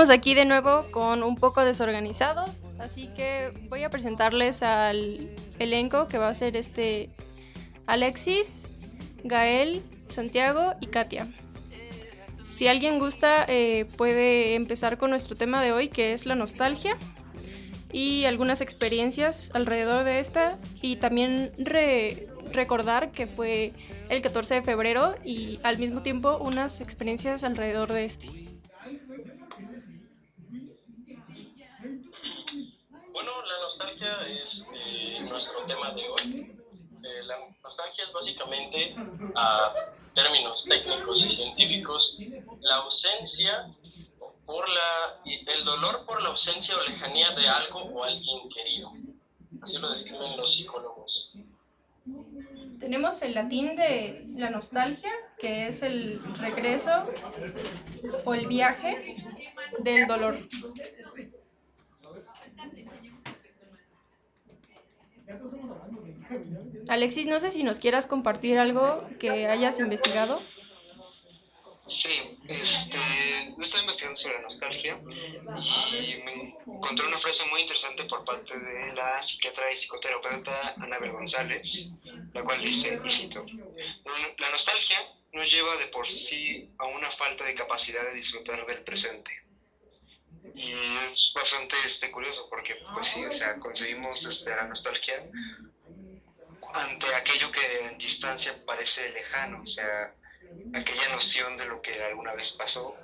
estamos aquí de nuevo con un poco desorganizados, así que voy a presentarles al elenco que va a ser este Alexis, Gael, Santiago y Katia. Si alguien gusta, eh, puede empezar con nuestro tema de hoy, que es la nostalgia y algunas experiencias alrededor de esta y también re- recordar que fue el 14 de febrero y al mismo tiempo unas experiencias alrededor de este. Bueno, la nostalgia es eh, nuestro tema de hoy. Eh, la nostalgia es básicamente, a términos técnicos y científicos, la ausencia por la, el dolor por la ausencia o lejanía de algo o alguien querido. Así lo describen los psicólogos. Tenemos el latín de la nostalgia, que es el regreso o el viaje del dolor. Alexis, no sé si nos quieras compartir algo que hayas investigado. Sí, este, estaba investigando sobre la nostalgia y me encontré una frase muy interesante por parte de la psiquiatra y psicoterapeuta Anabel González, la cual dice, y cito, la nostalgia nos lleva de por sí a una falta de capacidad de disfrutar del presente. Y es bastante este, curioso porque, pues sí, o sea, concebimos este, la nostalgia ante aquello que en distancia parece lejano, o sea, aquella noción de lo que alguna vez pasó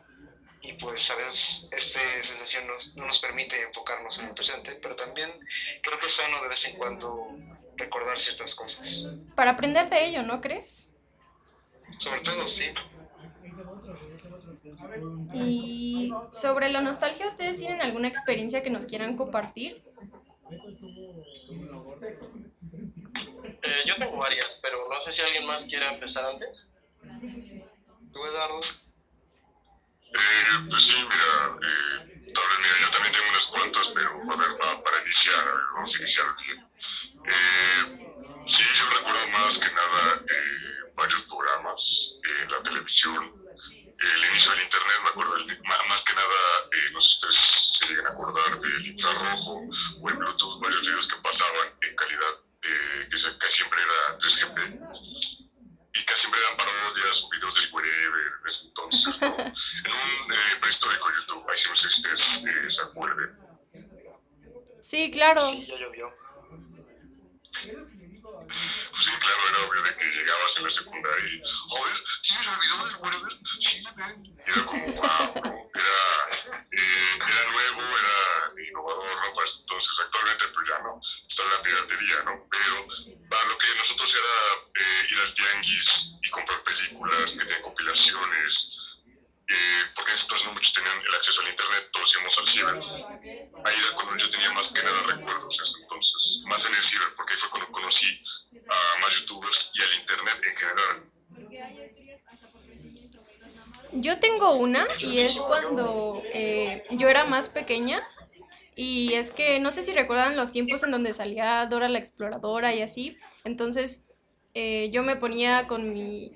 y pues a veces esta sensación nos- no nos permite enfocarnos en el presente, pero también creo que es sano de vez en cuando recordar ciertas cosas. Para aprender de ello, ¿no crees? Sobre todo, sí. Y sobre la nostalgia, ¿ustedes tienen alguna experiencia que nos quieran compartir? Eh, yo tengo varias, pero no sé si alguien más quiere empezar antes. ¿Tú, Eduardo? Eh, pues sí, mira, eh, tal vez, mira, yo también tengo unas cuantas, pero a ver, pa- para iniciar, vamos a iniciar bien. Eh, sí, yo recuerdo más que nada eh, varios programas en la televisión, el inicio del internet, me acuerdo, el- más que nada, eh, no sé si ustedes se llegan a acordar del infrarrojo o el Bluetooth, varios videos que pasaban en calidad, eh, que, se- que siempre era 3GP y casi siempre eran parodias o videos del wherever en ese entonces, ¿no? En un eh, prehistórico YouTube, ahí sí no sé si ustedes eh, se acuerden. Sí, claro. Sí, ya llovió. Pues sí, claro, era obvio de que llegabas en la secundaria y, ver, ¿tienes el video del wherever? Sí. Y era como, wow, ¿no? Era, eh, era nuevo, era innovador, ¿no? Pues entonces, actualmente, pues ya no, está en la piratería, ¿no? Pero para lo que nosotros era eh, ir al tianguis y comprar películas que tienen compilaciones, eh, porque en entonces no muchos tenían el acceso al internet, todos íbamos al ciber. Ahí era cuando yo tenía más que nada recuerdos, ese entonces, más en el ciber, porque ahí fue cuando conocí a más youtubers y al internet en general. Yo tengo una y es cuando eh, yo era más pequeña y es que no sé si recuerdan los tiempos en donde salía Dora la Exploradora y así. Entonces eh, yo me ponía con mi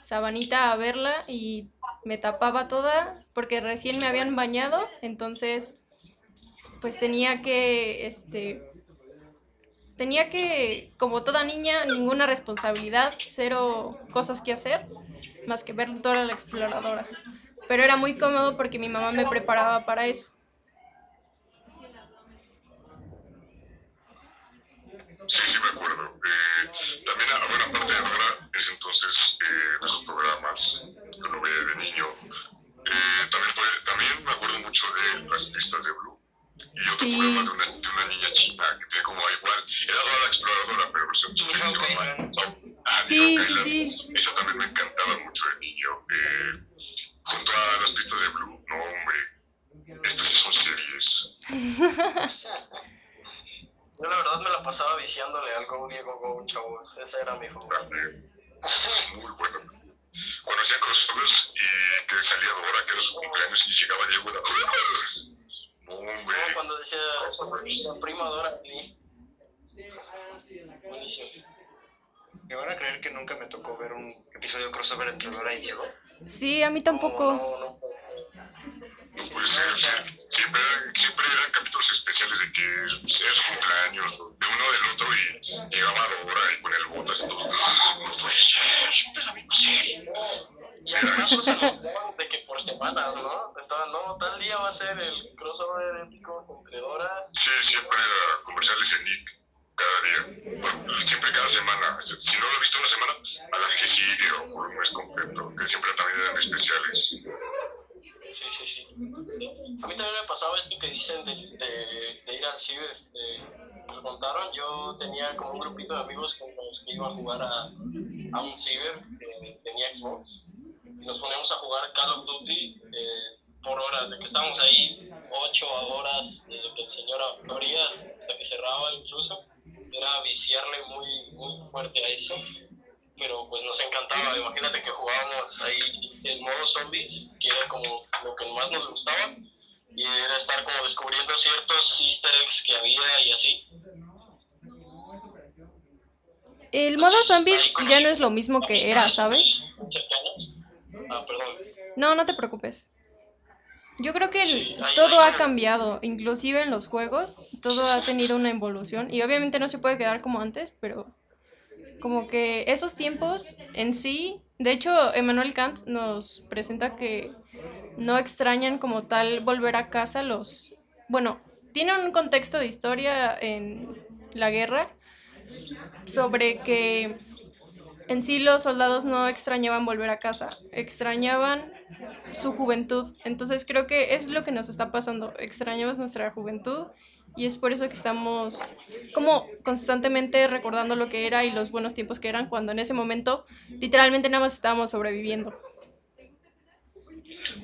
sabanita a verla y me tapaba toda porque recién me habían bañado, entonces pues tenía que, este, tenía que, como toda niña, ninguna responsabilidad, cero cosas que hacer, más que ver Dora la Exploradora. Pero era muy cómodo porque mi mamá me preparaba para eso. Sí, sí, me acuerdo. Eh, también, ah, bueno, aparte de Dora, ese entonces, eh, esos programas que uno veía de niño, eh, también, también me acuerdo mucho de las pistas de Blue. Y otro Sí. programa de una, de una niña china que tenía como igual, era Dora la Exploradora, pero versión china, que se Kailan. Ah, Sí, Nihon sí, sí. Eso también me encantaba mucho de niño. Eh, junto a las pistas de Blue, no, hombre, estas sí son series. Yo la verdad me la pasaba viciándole al Go Diego Go, chavos. Ese era mi favorito. Muy bueno. Cuando hacía crossovers y que salía Dora, que era su cumpleaños, y llegaba Diego, era... Muy como cuando decía ah, la prima Dora. Buenísimo. ¿Me van a creer que nunca me tocó ver un episodio crossover entre Dora y Diego? Sí, a mí tampoco. No, no, no. Pues es, siempre, siempre eran capítulos especiales de que es cumpleaños de uno del otro y llegaba Dora y con el botas y todo. No puede ser, siempre la misma serie. Y además pues, se lo de que por semanas, ¿no? Estaban, no, tal día va a ser el crossover épico entre Dora. Sí, siempre era comerciales en Nick, cada día. Bueno, siempre cada semana. Si no lo he visto una semana, a la que sigue o por un mes completo, que siempre también eran especiales. Sí, sí, sí. A mí también me pasaba esto que dicen de, de, de ir al ciber. eh, me lo contaron, yo tenía como un grupito de amigos con los que iba a jugar a, a un ciber que tenía Xbox. Nos poníamos a jugar Call of Duty eh, por horas, de que estábamos ahí 8 horas desde que el señor abría hasta que cerraba incluso. Era viciarle muy, muy fuerte a eso. Pero pues nos encantaba, imagínate que jugábamos ahí en modo zombies, que era como lo que más nos gustaba, y era estar como descubriendo ciertos easter eggs que había y así. El modo Entonces, zombies ya no es lo mismo que era, ¿sabes? Ah, perdón. No, no te preocupes. Yo creo que el- Sí, ahí- todo ahí- ha cambiado, inclusive en los juegos, todo ha tenido una evolución y obviamente no se puede quedar como antes, pero como que esos tiempos en sí, de hecho, Emmanuel Kant nos presenta que no extrañan como tal volver a casa los, bueno, tiene un contexto de historia en la guerra sobre que en sí los soldados no extrañaban volver a casa, extrañaban su juventud. Entonces creo que es lo que nos está pasando. Extrañamos nuestra juventud y es por eso que estamos como constantemente recordando lo que era y los buenos tiempos que eran cuando en ese momento literalmente nada más estábamos sobreviviendo.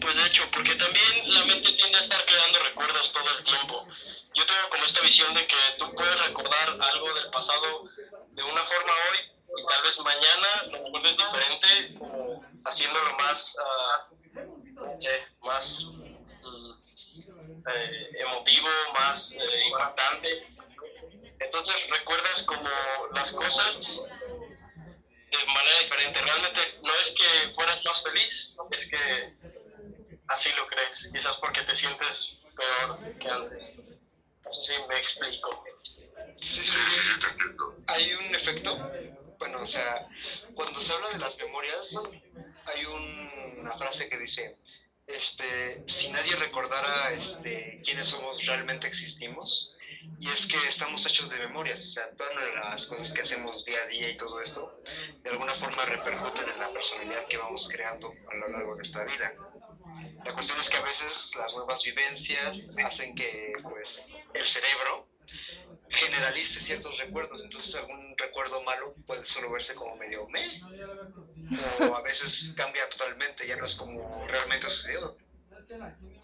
Pues de hecho, porque también la mente tiende a estar creando recuerdos todo el tiempo. Yo tengo como esta visión de que tú puedes recordar algo del pasado de una forma hoy y tal vez mañana lo recuerdes diferente, como haciéndolo más, no sé, más mm, eh, emotivo, más eh, impactante. Entonces recuerdas como las cosas de manera diferente. Realmente no es que fueras más feliz, es que así lo crees, quizás porque te sientes peor que antes. No sé si me explico. Sí, sí, Sí, sí, sí. sí, te entiendo. Hay un efecto, bueno, o sea, cuando se habla de las memorias, hay un- una frase que dice, este, si nadie recordara este, quiénes somos, realmente existimos. Y es que estamos hechos de memorias, o sea, todas las cosas que hacemos día a día y todo esto, de alguna forma repercuten en la personalidad que vamos creando a lo largo de nuestra vida. La cuestión es que a veces las nuevas vivencias hacen que, pues, el cerebro generalice ciertos recuerdos, entonces algún recuerdo malo puede solo verse como medio me, o a veces cambia totalmente, ya no es como realmente sucedió.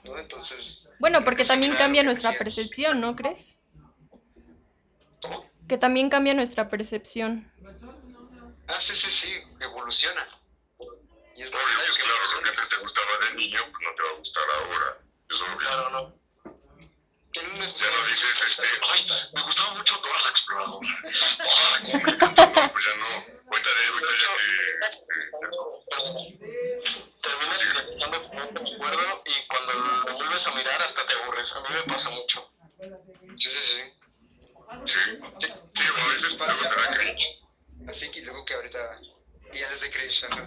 ¿no? Entonces, Bueno, porque que también cambia nuestra decías. percepción, ¿no crees? ¿Cómo? Que también cambia nuestra percepción. Ah, sí, sí, sí, evoluciona. Y es Oye, necesario pues que claro, lo que antes te gustaba de niño, pues no te va a gustar ahora. Claro, no. En un Ya no dices, este, ay, me gustaba mucho Dora la Exploradora. Ay, cómo me encantó. No, pues ya no. Ahorita, de- ahorita ya que, este, ya- Terminas idealizando como un recuerdo y cuando lo vuelves a mirar hasta te aburres. A mí me pasa mucho. Sí, sí, sí. sí. Sí, a veces luego te da cringe. Así que luego que ahorita ya desde cringe, ajá.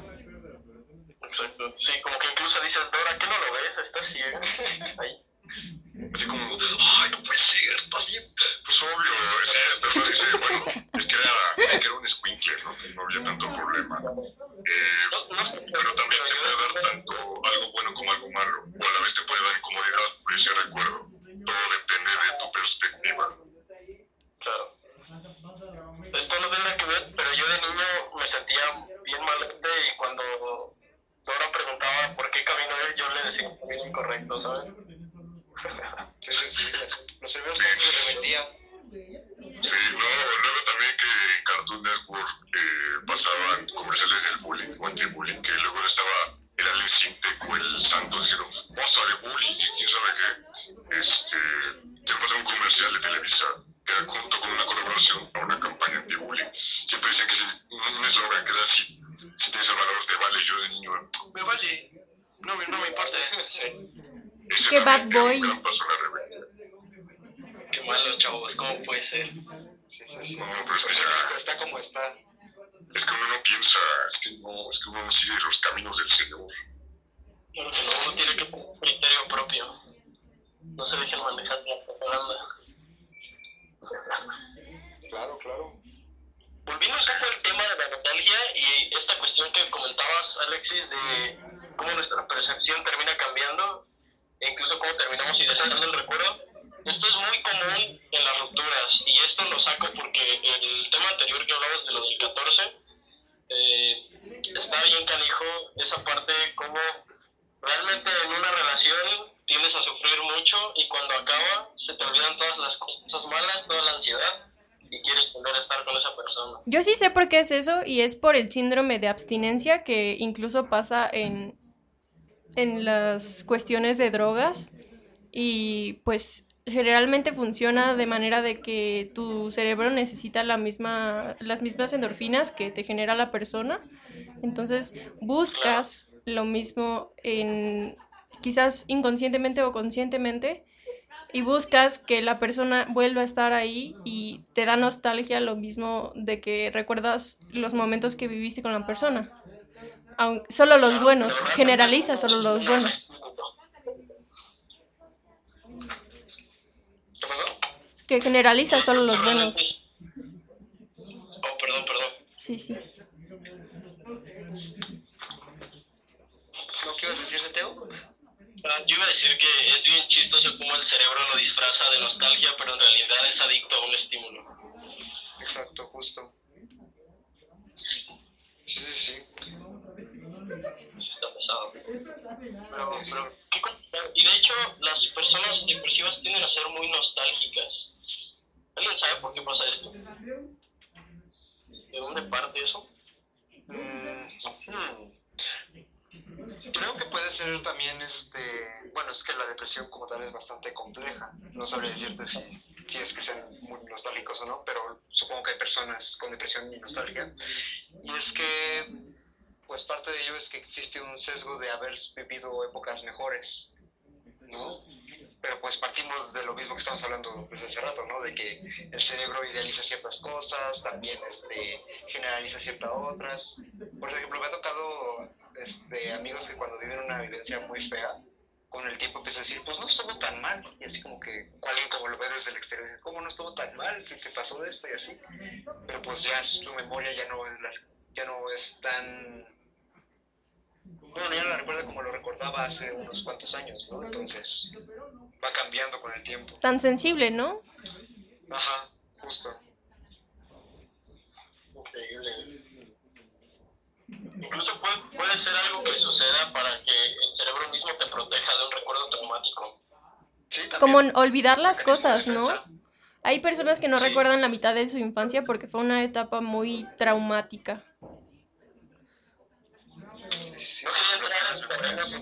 Exacto. Sí, como que incluso dices, Dora, ¿qué no lo ves? Estás ciego. Ahí. Así como, ay, no puede ser, estás bien. Pues obvio, sí, hasta uno dice, bueno, es que era, es que era un escuincle, ¿no? Que no había tanto problema. Eh, pero también te puede dar tanto algo bueno como algo malo, o a la vez te puede dar incomodidad ese recuerdo. Todo depende de tu perspectiva. Claro. Esto no tiene nada que ver, pero yo de niño me sentía bien malote y cuando Dora preguntaba por qué camino él, yo le decía camino incorrecto, ¿sabes? Sí, sí, sí. Los primeros casos de rebeldía. Sí, no, luego también que en Cartoon Network eh, pasaban comerciales del bullying o anti-bullying, que luego estaba el Alex Sintek o el Santos diciendo, basta de bullying y quién sabe qué. Este, te pasó un comercial de Televisa que era junto con una colaboración a una campaña anti-bullying. Siempre decían que si un si tienes el valor, te vale. Yo de niño, Me vale. No, me- no me importa. ese Qué bad boy. Qué malos chavos, ¿cómo puede ser? Sí, sí, sí. No, pero es que ya, Está como está. es que uno no piensa, es que no, es que uno no sigue los caminos del Señor. Claro que no, uno tiene que tener un criterio propio. No se dejen manejar la propaganda. Claro, claro. Volviendo un poco al tema de la nostalgia y esta cuestión que comentabas, Alexis, de cómo nuestra percepción termina cambiando e incluso cómo terminamos idealizando el recuerdo. Esto es muy común en las rupturas y esto lo saco porque el tema anterior que hablabas de lo del 14 eh, está bien canijo esa parte como realmente en una relación tiendes a sufrir mucho y cuando acaba se te olvidan todas las cosas malas, toda la ansiedad y quieres volver a estar con esa persona. Yo sí sé por qué es eso y es por el síndrome de abstinencia que incluso pasa en, en las cuestiones de drogas y pues generalmente funciona de manera de que tu cerebro necesita la misma, las mismas endorfinas que te genera la persona. Entonces buscas lo mismo en quizás inconscientemente o conscientemente y buscas que la persona vuelva a estar ahí y te da nostalgia lo mismo de que recuerdas los momentos que viviste con la persona. Aun- solo los buenos, generaliza solo los buenos. Que generaliza solo los buenos. Oh, perdón, perdón. Sí, sí. ¿No qué ibas a decir, Teo? Ah, Yo iba a decir que es bien chistoso cómo el cerebro lo disfraza de nostalgia, pero en realidad es adicto a un estímulo. Exacto, justo. Sí, sí, sí. Sí está pesado. Pero, pero, ¿qué co- y de hecho, las personas depresivas tienden a ser muy nostálgicas. ¿Alguien sabe por qué pasa esto? ¿De dónde parte eso? Mm. Creo que puede ser también, este, bueno, es que la depresión como tal es bastante compleja. No sabría decirte si, si es que sean muy nostálgicos o no, pero supongo que hay personas con depresión y nostalgia. Y es que, pues parte de ello es que existe un sesgo de haber vivido épocas mejores, ¿no? Pero pues partimos de lo mismo que estamos hablando desde hace rato, ¿no? De que el cerebro idealiza ciertas cosas, también este, generaliza ciertas otras. Por ejemplo, me ha tocado este, amigos que cuando viven una vivencia muy fea, con el tiempo empiezan a decir, pues no estuvo tan mal. Y así como que alguien como lo ve desde el exterior dice, ¿cómo no estuvo tan mal? Si te pasó esto y así. Pero pues ya su memoria ya no ya no es tan... Bueno, ya no la recuerda como lo recordaba hace unos cuantos años, ¿no? Entonces va cambiando con el tiempo. Tan sensible, ¿no? Ajá, justo. Increíble. Incluso puede, puede ser algo que suceda para que el cerebro mismo te proteja de un recuerdo traumático. Sí, también. Como olvidar las cosas, ¿no? Hay personas que no Sí. recuerdan la mitad de su infancia porque fue una etapa muy traumática. Sí, No quería entrar en terrenos-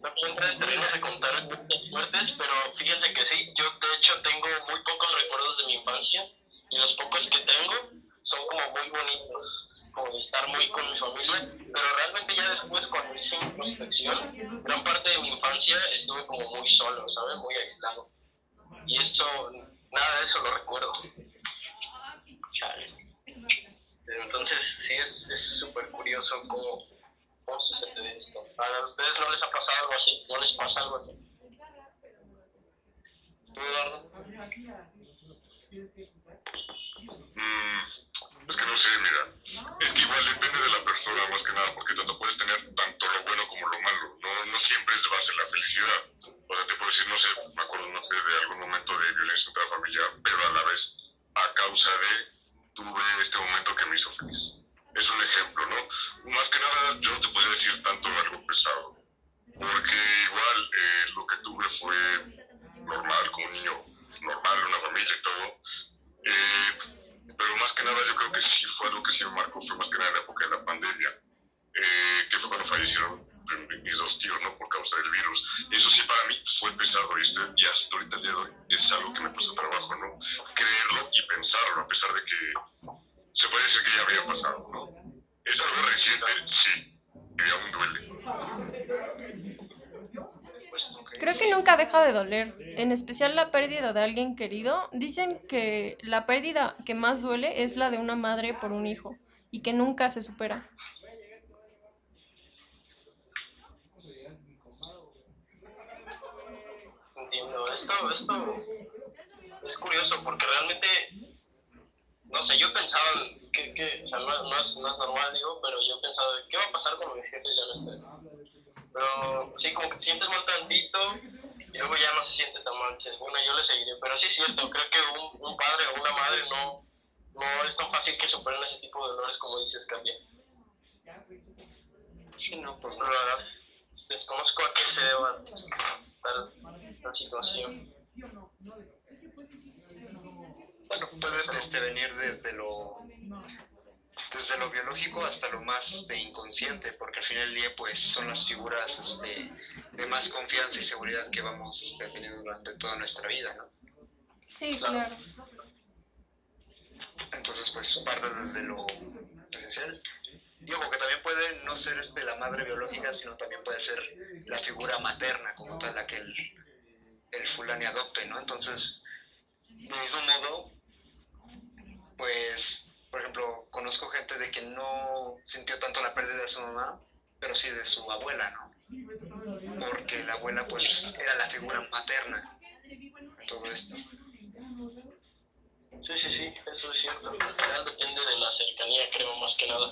no quería entrar en terrenos de contar muchas muertes, pero fíjense que sí, yo de hecho tengo muy pocos recuerdos de mi infancia y los pocos que tengo son como muy bonitos, como de estar muy con mi familia, pero realmente ya después cuando hice introspección, gran parte de mi infancia estuve como muy solo, ¿sabes? Muy aislado. Y eso, nada de eso lo recuerdo. Chale. Entonces, sí, es es súper curioso cómo, cómo sucede esto. ¿A ustedes no les ha pasado algo así? ¿No les pasa algo así? ¿Tú, Eduardo? Mm, es que no sé, mira. Es que igual depende de la persona más que nada, porque tanto puedes tener tanto lo bueno como lo malo. No, no siempre es base la felicidad. O sea, te puedo decir, no sé, me acuerdo, no sé, de algún momento de violencia intrafamiliar, pero a la vez a causa de tuve este momento que me hizo feliz. Es un ejemplo, ¿no? Más que nada, yo no te podría decir tanto algo pesado, porque igual eh, lo que tuve fue normal, como un niño normal, una familia y todo. Eh, pero más que nada yo creo que sí fue algo que sí me marcó, fue más que nada en la época de la pandemia, eh, que fue cuando fallecieron pues, mis dos tíos, ¿no? Por causa del virus. Eso sí para mí fue pesado, ¿viste? Y hasta ahorita el día de hoy es algo que me cuesta trabajo, ¿no? Creerlo y pensarlo, a pesar de que se puede decir que ya había pasado, ¿no? Es algo reciente, sí, y aún duele. Creo que nunca deja de doler, en especial la pérdida de alguien querido. Dicen que la pérdida que más duele es la de una madre por un hijo y que nunca se supera. Entiendo. Esto, esto es curioso porque realmente, no sé, yo pensaba que, que o sea, no, no es, no es normal, digo, pero yo pensaba, ¿qué va a pasar cuando mis jefes ya no estén? Pero sí, como que te sientes mal tantito y luego ya no se siente tan mal. Dices, bueno, yo le seguiré. Pero sí es cierto, creo que un, un padre o una madre no, no es tan fácil que superen ese tipo de dolores como dices, Katia. Sí, no, pues No, no. la verdad, desconozco a qué se deba tal, tal situación. Bueno, puede este, venir desde lo desde lo biológico hasta lo más este, inconsciente, porque al final del día pues son las figuras este, de más confianza y seguridad que vamos este, teniendo durante toda nuestra vida, ¿no? Sí, Claro. claro. Entonces pues parte desde lo esencial. Ojo, que también puede no ser este, la madre biológica, sino también puede ser la figura materna como tal, la que el, el fulani adopte, ¿no? Entonces, de mismo modo, pues, por ejemplo, conozco gente de que no sintió tanto la pérdida de su mamá, pero sí de su abuela, ¿no? Porque la abuela, pues, era la figura materna en todo esto. Sí, sí, sí, eso es cierto. Al final depende de la cercanía, creo, más que nada.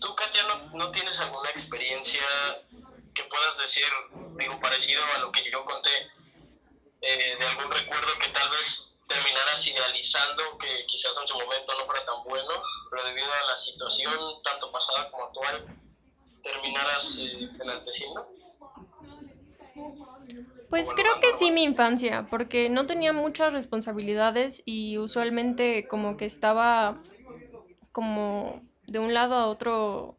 ¿Tú, Katia, no, no tienes alguna experiencia que puedas decir, digo, parecido a lo que yo conté, eh, de algún recuerdo que tal vez terminaras idealizando, que quizás en su momento no fuera tan bueno, pero debido a la situación, tanto pasada como actual, terminaras eh, enalteciendo? Pues creo que sí mi infancia, porque no tenía muchas responsabilidades y usualmente como que estaba como de un lado a otro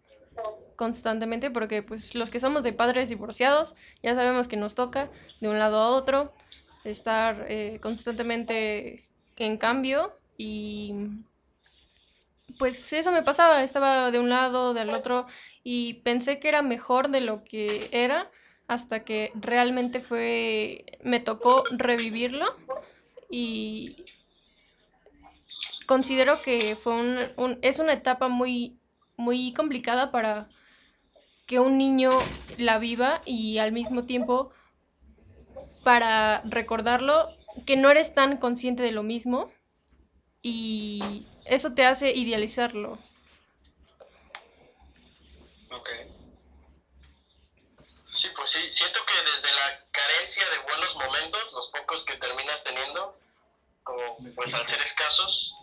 constantemente, porque pues los que somos de padres divorciados ya sabemos que nos toca de un lado a otro estar eh, constantemente en cambio y pues eso me pasaba, estaba de un lado, del otro y pensé que era mejor de lo que era hasta que realmente fue, me tocó revivirlo y considero que fue un, un- es una etapa muy, muy complicada para que un niño la viva y al mismo tiempo para recordarlo que no eres tan consciente de lo mismo y eso te hace idealizarlo. Ok. Sí, pues sí, siento que desde la carencia de buenos momentos, los pocos que terminas teniendo, como pues al ser escasos,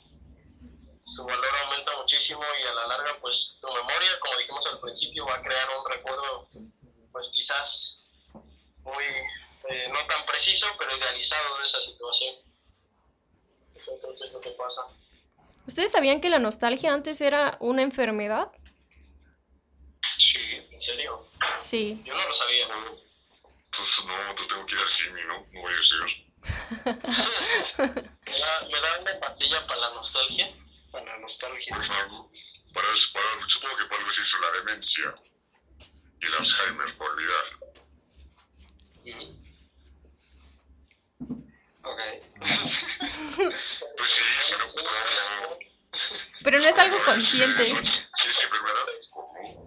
su valor aumenta muchísimo y a la larga pues tu memoria, como dijimos al principio, va a crear un recuerdo pues quizás muy eh, no tan preciso, pero idealizado de esa situación. Eso creo que es lo que pasa. ¿Ustedes sabían que la nostalgia antes era una enfermedad? Sí. ¿En serio? Sí. Yo no lo sabía. Entonces, no, entonces tengo que ir al cine, ¿no? No voy a ser. ¿Me da, me da una pastilla para la nostalgia? Para la nostalgia. Por favor. Para, para, supongo que para algo se hizo la demencia y el Alzheimer, por olvidar. Ok. Pues sí, si no, pues como... Pero no es algo consciente. Sí, es enfermedad, como...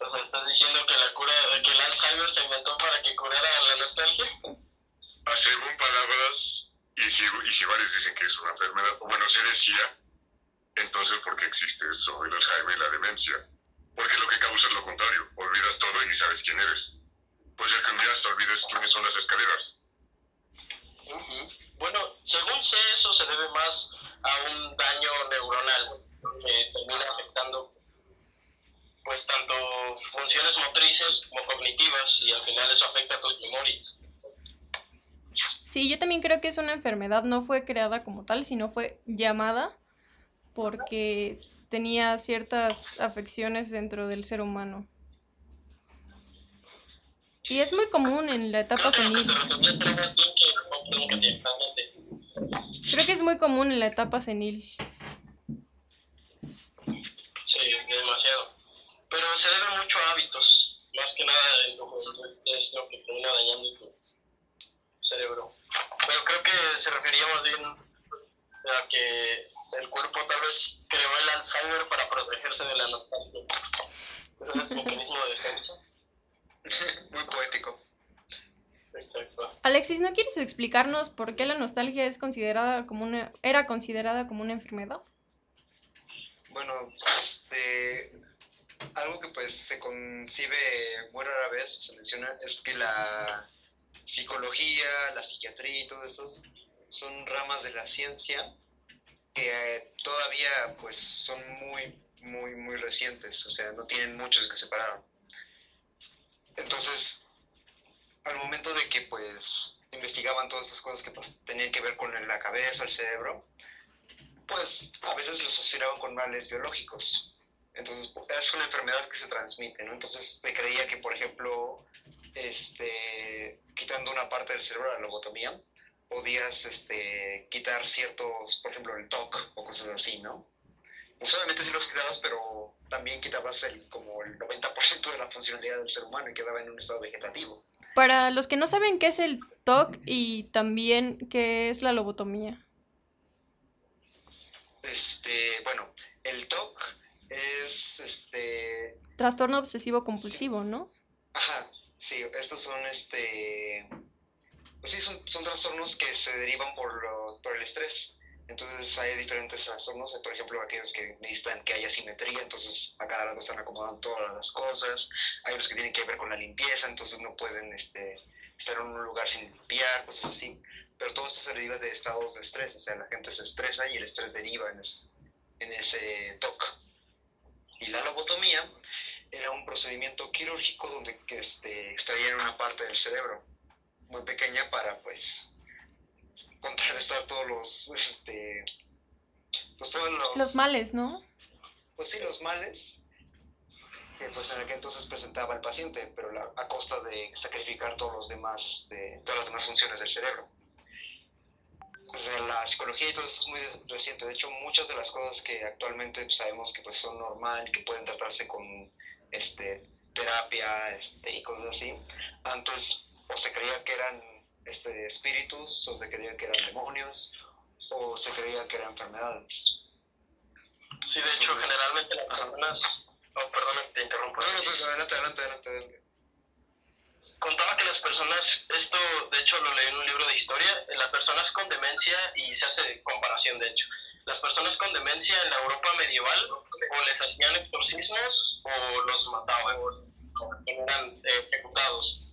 O sea, ¿estás diciendo que la cura, que el Alzheimer se inventó para que curara la nostalgia? Ah, Según palabras, y si, y si varios dicen que es una enfermedad, o bueno, se decía, entonces, ¿por qué existe eso, el Alzheimer y la demencia? Porque lo que causa es lo contrario, olvidas todo y ni sabes quién eres. Pues ya que un día te olvides quiénes son las escaleras. Ujú. Bueno, según sé, eso se debe más a un daño neuronal que termina afectando pues tanto funciones motrices como cognitivas y al final eso afecta a tus memorias. Sí, yo también creo que es una enfermedad, no fue creada como tal, sino fue llamada porque tenía ciertas afecciones dentro del ser humano. Y es muy común en la etapa senil. Creo que es muy común en la etapa senil. Sí, demasiado. Pero se debe mucho a hábitos, más que nada en tu juventud, es lo que termina dañando tu cerebro. Pero creo que se refería más bien a que el cuerpo tal vez creó el Alzheimer para protegerse de la nostalgia. Ese es un mecanismo de defensa. Muy poético. Exacto. Alexis, ¿no quieres explicarnos por qué la nostalgia es considerada como una, era considerada como una enfermedad? Bueno, este, algo que pues se concibe muy rara vez se menciona es que la psicología, la psiquiatría y todo eso son ramas de la ciencia que eh, todavía pues son muy, muy, muy recientes, o sea, no tienen muchos que separaron. Entonces, al momento de que pues investigaban todas esas cosas que pues, tenían que ver con la cabeza, el cerebro, pues a veces los asociaban con males biológicos. Entonces es una enfermedad que se transmite, ¿no? Entonces se creía que, por ejemplo, este, quitando una parte del cerebro, la lobotomía, podías este, quitar ciertos, por ejemplo, el TOC o cosas así, ¿no? Usualmente sí los quitabas, pero también quitabas el, como el 90% de la funcionalidad del ser humano y quedaba en un estado vegetativo. Para los que no saben qué es el TOC y también qué es la lobotomía. Este, bueno, el TOC es este. Trastorno obsesivo compulsivo, ¿no? Ajá, sí, estos son este. Pues sí, son, son trastornos que se derivan por, lo, por el estrés. Entonces hay diferentes trastornos, por ejemplo, aquellos que necesitan que haya simetría, entonces a cada lado están acomodando todas las cosas. Hay los que tienen que ver con la limpieza, entonces no pueden este, estar en un lugar sin limpiar, cosas así. Pero todo esto se deriva de estados de estrés, o sea, la gente se estresa y el estrés deriva en ese, en ese TOC. Y la lobotomía era un procedimiento quirúrgico donde este, extraían una parte del cerebro muy pequeña para pues contrarrestar todos los este pues todos los Los males, ¿no? pues sí los males que pues en aquel entonces presentaba el paciente pero la- a costa de sacrificar todos los demás de todas las demás funciones del cerebro sea, la psicología y todo eso es muy reciente. De hecho, muchas de las cosas que actualmente pues, sabemos que pues, son normal, que pueden tratarse con este, terapia este, y cosas así, antes o se creía que eran este, espíritus, o se creía que eran demonios, o se creía que eran enfermedades. Sí, de hecho, generalmente las ajá. personas... Oh, perdona que te interrumpo. No, no, pues, adelante, adelante, adelante, adelante. Contaba que las personas, esto de hecho lo leí en un libro de historia, en las personas con demencia, y se hace comparación de hecho, las personas con demencia en la Europa medieval o les hacían exorcismos o los mataban, o eran eh, ejecutados.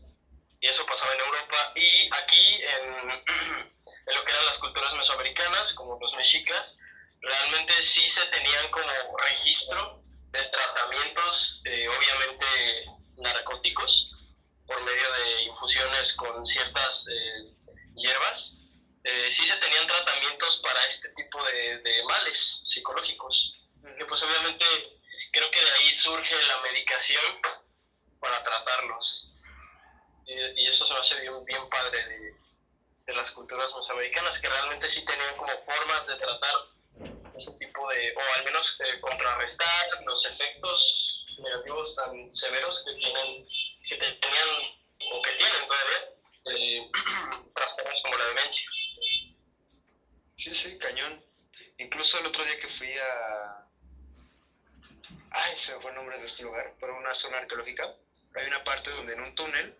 Y eso pasaba en Europa. Y aquí, en, en lo que eran las culturas mesoamericanas, como los mexicas, realmente sí se tenían como registro de tratamientos, eh, obviamente narcóticos, por medio de infusiones con ciertas eh, hierbas, eh, sí se tenían tratamientos para este tipo de, de males psicológicos, que pues obviamente creo que de ahí surge la medicación para tratarlos. Y, y eso se me hace bien, bien padre de, de las culturas mesoamericanas, que realmente sí tenían como formas de tratar ese tipo de, o al menos eh, contrarrestar los efectos negativos tan severos que tienen, que tenían o que tienen todavía eh, trastornos como la demencia. Sí, sí, cañón. Incluso el otro día que fui a... Ay, se me fue el nombre de este lugar, pero una zona arqueológica. Hay una parte donde en un túnel,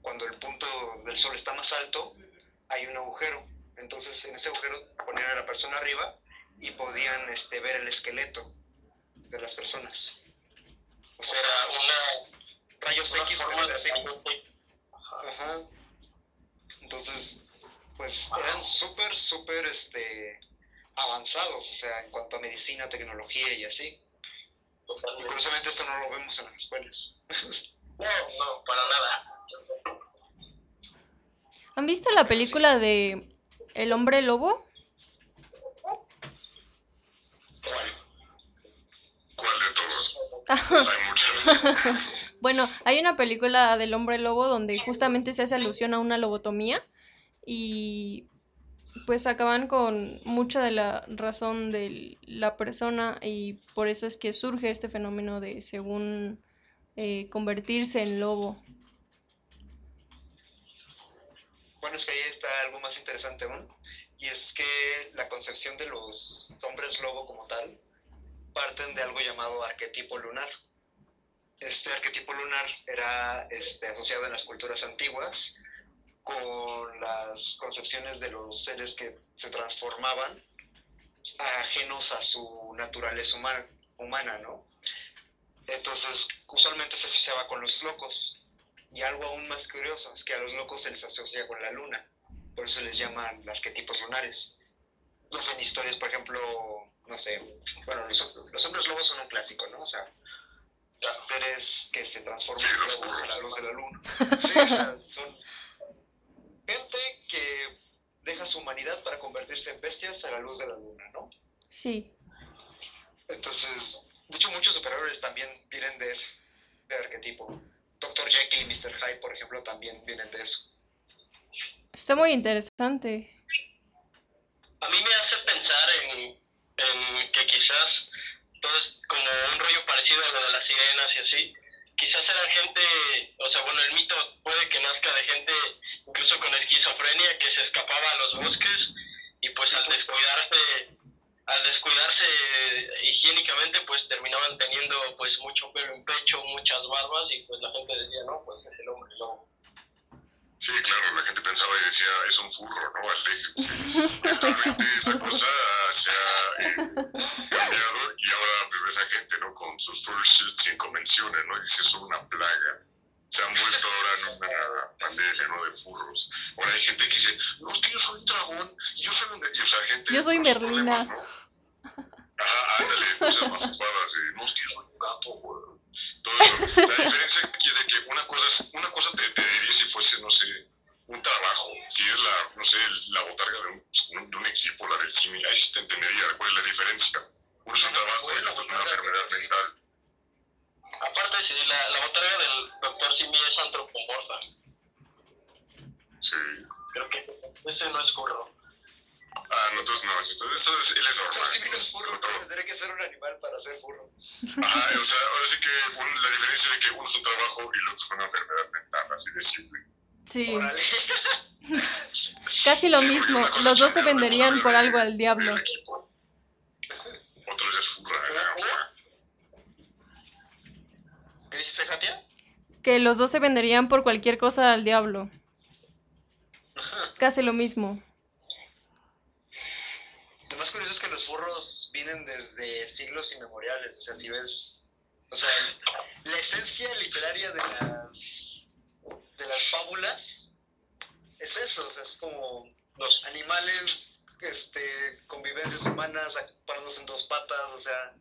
cuando el punto del sol está más alto, hay un agujero. Entonces en ese agujero ponían a la persona arriba y podían este, ver el esqueleto de las personas. O sea, Era una, rayos X. Ajá. Entonces, pues eran súper, súper este, avanzados, o sea, en cuanto a medicina, tecnología y así. Y Totalmente. curiosamente esto no lo vemos en las escuelas. No, no, para nada. ¿Han visto la película de El hombre lobo? ¿Cuál? ¿Cuál de todos? Hay muchas. Bueno, hay una película del hombre lobo donde justamente se hace alusión a una lobotomía y pues acaban con mucha de la razón de la persona y por eso es que surge este fenómeno de según eh, convertirse en lobo. Bueno, es que ahí está algo más interesante aún, y es que la concepción de los hombres lobo como tal parten de algo llamado arquetipo lunar. Este arquetipo lunar era este, asociado en las culturas antiguas con las concepciones de los seres que se transformaban ajenos a su naturaleza humana, ¿no? Entonces, usualmente se asociaba con los locos. Y algo aún más curioso es que a los locos se les asocia con la luna. Por eso se les llaman arquetipos lunares. No en historias, por ejemplo, no sé, bueno, los, los hombres lobos son un clásico, ¿no? O sea, seres que se transforman Sí, en lobos a la luz de la luna. Sí, o sea, son gente que deja su humanidad para convertirse en bestias a la luz de la luna, ¿no? Sí, Entonces, de hecho, muchos superhéroes también vienen de ese de arquetipo. Dr. Jekyll y Mr. Hyde, por ejemplo, también vienen de eso. está muy interesante. A mí me hace pensar en, en que quizás todo como un rollo parecido a lo de las sirenas y así. Quizás eran gente, o sea, bueno, el mito puede que nazca de gente incluso con esquizofrenia que se escapaba a los bosques y pues al descuidarse, al descuidarse higiénicamente pues terminaban teniendo pues mucho pelo en pecho, muchas barbas y pues la gente decía, no, pues es el hombre lobo. Sí, claro, la gente pensaba y decía, es un furro, ¿no? Realmente esa cosa se ha eh, cambiado y ahora pues ves a gente, ¿no? Con sus fursuits sin convenciones, ¿no? Dice, son una plaga. Se han vuelto ahora en una pandemia, ¿no? De furros. Ahora hay gente que dice, no, es que yo soy un dragón, y yo soy un... Y, o sea, gente Yo soy problemas, ¿no? Ajá, ándale, cosas más ocupadas de, no, es que yo soy un gato, güey. Todo eso. La diferencia es una enfermedad mental, así de simple. Sí, casi lo Sí, mismo. Los dos se venderían por algo al diablo. Otro ya es furra, ¿Qué dice Katia? Que los dos se venderían por cualquier cosa al diablo. Casi lo mismo. Lo más curioso es que los furros vienen desde siglos inmemoriales. O sea, si ves. O sea, la esencia literaria de las. de las fábulas es eso. O sea, es como Los animales, este, convivencias humanas, parándose en dos patas. O sea.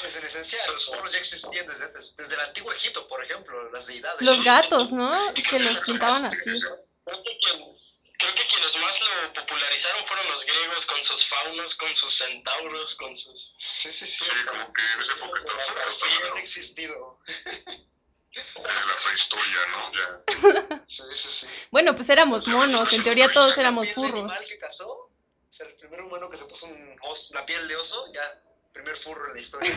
Pues en esencia, los furros ya existían desde, desde, desde el antiguo Egipto, por ejemplo, las deidades. Los gatos, ¿no? Que los pintaban así. Creo que, quien- creo que quienes más lo popularizaron fueron los griegos con sus faunos, con sus centauros, con sus... Sí, sí, sí. Sí, como que en esa época estaba ¿no? han existido. Desde la prehistoria, ¿no? Ya. Sí, sí, sí. Bueno, pues éramos monos. En teoría todos éramos furros. animal que cazó, o sea, el primer humano que se puso un os- la piel de oso, ya, primer furro en la historia.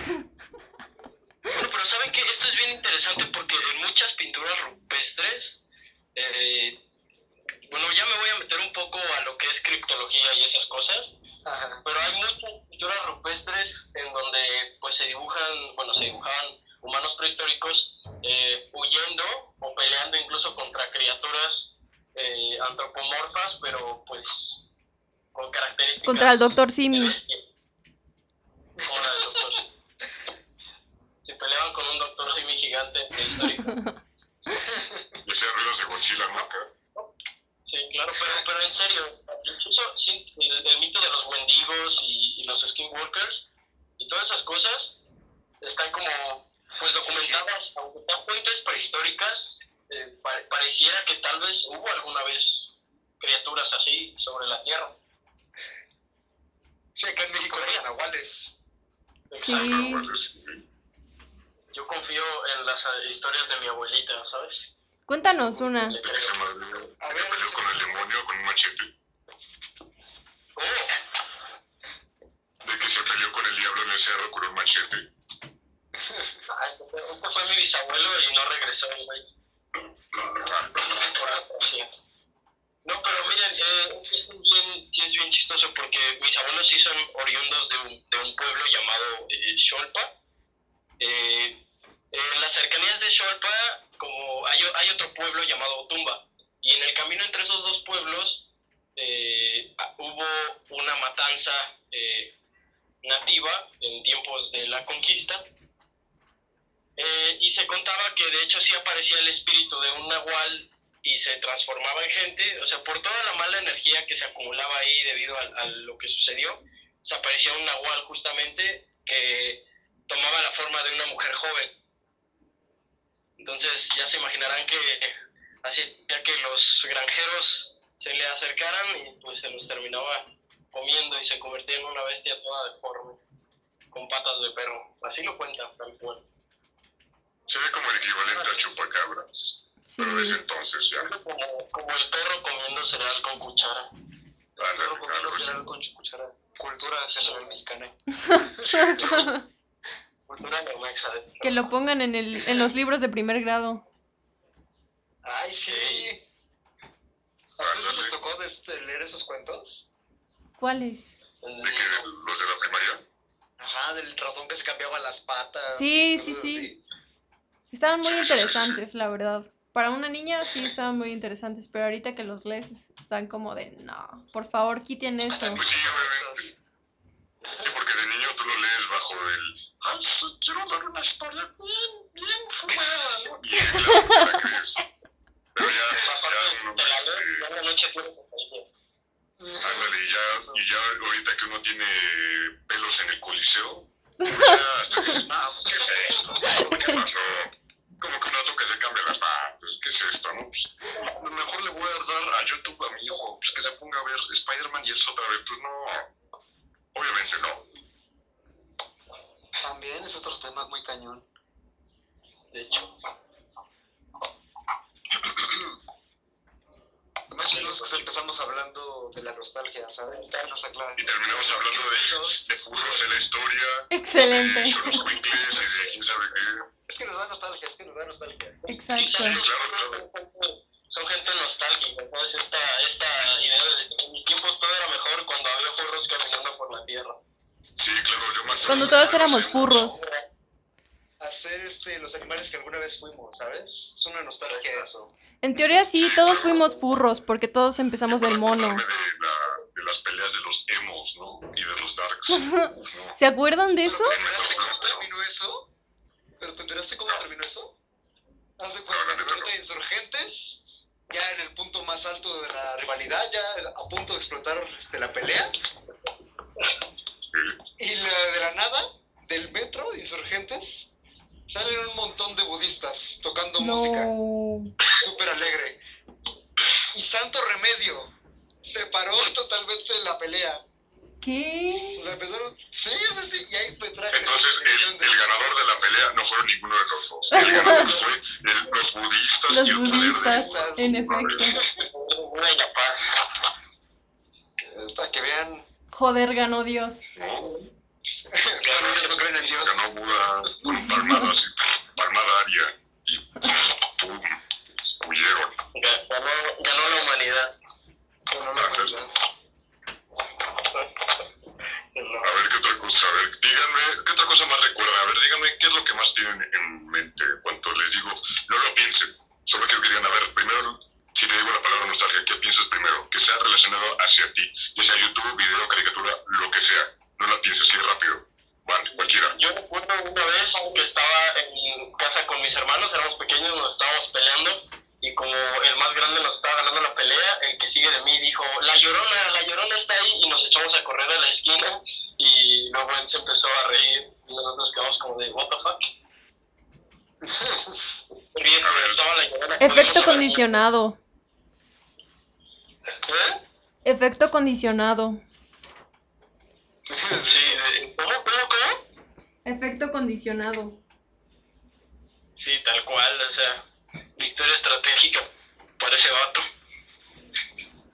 Bueno, pero ¿saben qué? Esto es bien interesante porque en muchas pinturas rupestres, eh, bueno, ya me voy a meter un poco a lo que es criptología y esas cosas, Ajá. pero hay muchas pinturas rupestres en donde pues se dibujan, bueno, se dibujaban humanos prehistóricos eh, huyendo o peleando incluso contra criaturas eh, antropomorfas, pero pues con características Contra el doctor Simi. Contra el doctor Simi. Se peleaban con un doctor Simi gigante prehistórico. Y ruidos de Godzilla, ¿no? Sí, claro, pero, pero en serio, incluso sí, el, el mito de los wendigos y, y los skinwalkers y todas esas cosas están como pues documentadas, aunque sean fuentes prehistóricas, eh, pa- pareciera que tal vez hubo alguna vez criaturas así sobre la Tierra. Sí, acá en México hay nahuales. Sí. Yo confío en las eh, historias de mi abuelita, ¿sabes? Cuéntanos una. Le De que se creo. madreó, A ver, peleó con el demonio con un machete. ¿Cómo? De que se peleó con el diablo en el cerro con un machete. Ah, este fue, este fue mi bisabuelo y no regresó el güey. No, pero miren, eh, es bien, sí es bien chistoso porque mis abuelos sí son oriundos de un, de un pueblo llamado eh, Xolpa. Eh, en las cercanías de Xolpa, como hay, otro pueblo llamado Otumba. Y en el camino entre esos dos pueblos eh, hubo una matanza eh, nativa en tiempos de la conquista. Eh, y se contaba que de hecho sí aparecía el espíritu de un nahual y se transformaba en gente, o sea, por toda la mala energía que se acumulaba ahí debido a, a lo que sucedió, se aparecía un nahual justamente que tomaba la forma de una mujer joven. Entonces ya se imaginarán que hacía que los granjeros se le acercaran y pues se los terminaba comiendo y se convertía en una bestia toda deforme, con patas de perro. Así lo cuentan, tal cual. Se ve como el equivalente a chupacabras. Sí. Pero desde entonces ya. Como, como el perro comiendo cereal con cuchara. Ándale, Perro comiendo cereal con cuchara. Cultura general mexicana. Sí, claro. Cultura neomexa. de- Que lo pongan en, el, en los libros de primer grado. Ay, sí. ¿A ustedes se les tocó de este- leer esos cuentos? ¿Cuáles? ¿De que los de la primaria? Ajá, del ratón que se cambiaba las patas. Sí, sí, sí. así. Estaban muy Sí, sí, sí, sí. interesantes, la verdad. Para una niña sí estaban muy interesantes, pero ahorita que los lees están como de, no, por favor, quiten eso. Pues sí. Sí, porque de niño tú lo lees bajo el. Ay, sí, quiero dar una historia bien, bien fumada. ¿no? Y claro, te la crees. Pero ya, ya uno, este, la noche pesadillas. ándale, y ya, y ya ahorita que uno tiene pelos en el coliseo, ya hasta dices, no, pues, ¿qué es esto? ¿Qué pasó? Como que uno toca se cambia las manos, ¿qué es esto? No? Pues, mejor le voy a dar a YouTube a mi hijo, pues que se ponga a ver Spider-Man y eso otra vez, pues no. Obviamente no. También es otro tema muy cañón. De hecho, más chistoso que empezamos hablando de la nostalgia, aclaran. Y terminamos hablando de, de furros en la historia, Excelente. de los cuincles y de quién sabe qué. Es que nos da nostalgia, es que nos da nostalgia. Exacto. Sí, claro, niños son gente- nostálgica, ¿sabes? Esta, esta idea de en mis tiempos todo era mejor cuando había furros caminando por la tierra. Sí, claro, yo más Cuando todos éramos furros. Hacer este, los animales que alguna vez fuimos, ¿sabes? Es una nostalgia eso. En teoría sí, todos fuimos furros, porque todos empezamos del mono. De, la- de las peleas de los emos, ¿no? Y de los darks. Uf, no. ¿Se acuerdan de eso? ¿Pero te enteraste cómo terminó eso? ¿Pero te enteraste cómo terminó eso? De No, cuenta, ahorita insurgentes, ya en el punto más alto de la rivalidad, ya a punto de explotar este, la pelea, y la- de la nada, del metro insurgentes, salen un montón de budistas tocando música, No. súper alegre. Y Santo Remedio se paró totalmente en la pelea. ¿Qué? O sea, empezaron, sí, sí, sí, y ahí me traje. Entonces, el, el ganador de la pelea no fueron ninguno de los dos. El ganador fue el- los budistas Los y el poder de budistas, budistas. en efecto. Una y la paz. Para que vean, Joder, ganó Dios. ¿no? bueno, ellos no creen en Dios. Ganó Buda con palmadas, y palmada aria. Y pum, huyeron. Ga- Ganó, ganó la humanidad. Bueno, la humanidad. A ver, ¿qué otra cosa? A ver, díganme, ¿qué otra cosa más recuerdan? A ver, díganme, ¿qué es lo que más tienen en mente cuando les digo? No lo piensen, solo quiero que digan, a ver, primero, si te digo la palabra nostalgia, ¿qué piensas primero? Que sea relacionado hacia ti, ya sea YouTube, video, caricatura, lo que sea. No la pienses así rápido. Van, cualquiera. Yo recuerdo una vez que estaba en casa con mis hermanos, éramos pequeños, nos estábamos peleando y como el más grande nos estaba ganando la pelea, el que sigue de mí dijo, la llorona, la llorona está ahí y nos echamos a correr a la esquina y luego él se empezó a reír y nosotros quedamos como de, what the fuck. Ríe, pero estaba la llorona. Efecto condicionado. ¿Eh? Efecto condicionado. Sí, de- ¿cómo, cómo, cómo? Efecto condicionado. Sí, tal cual, o sea, victoria estratégica para ese vato.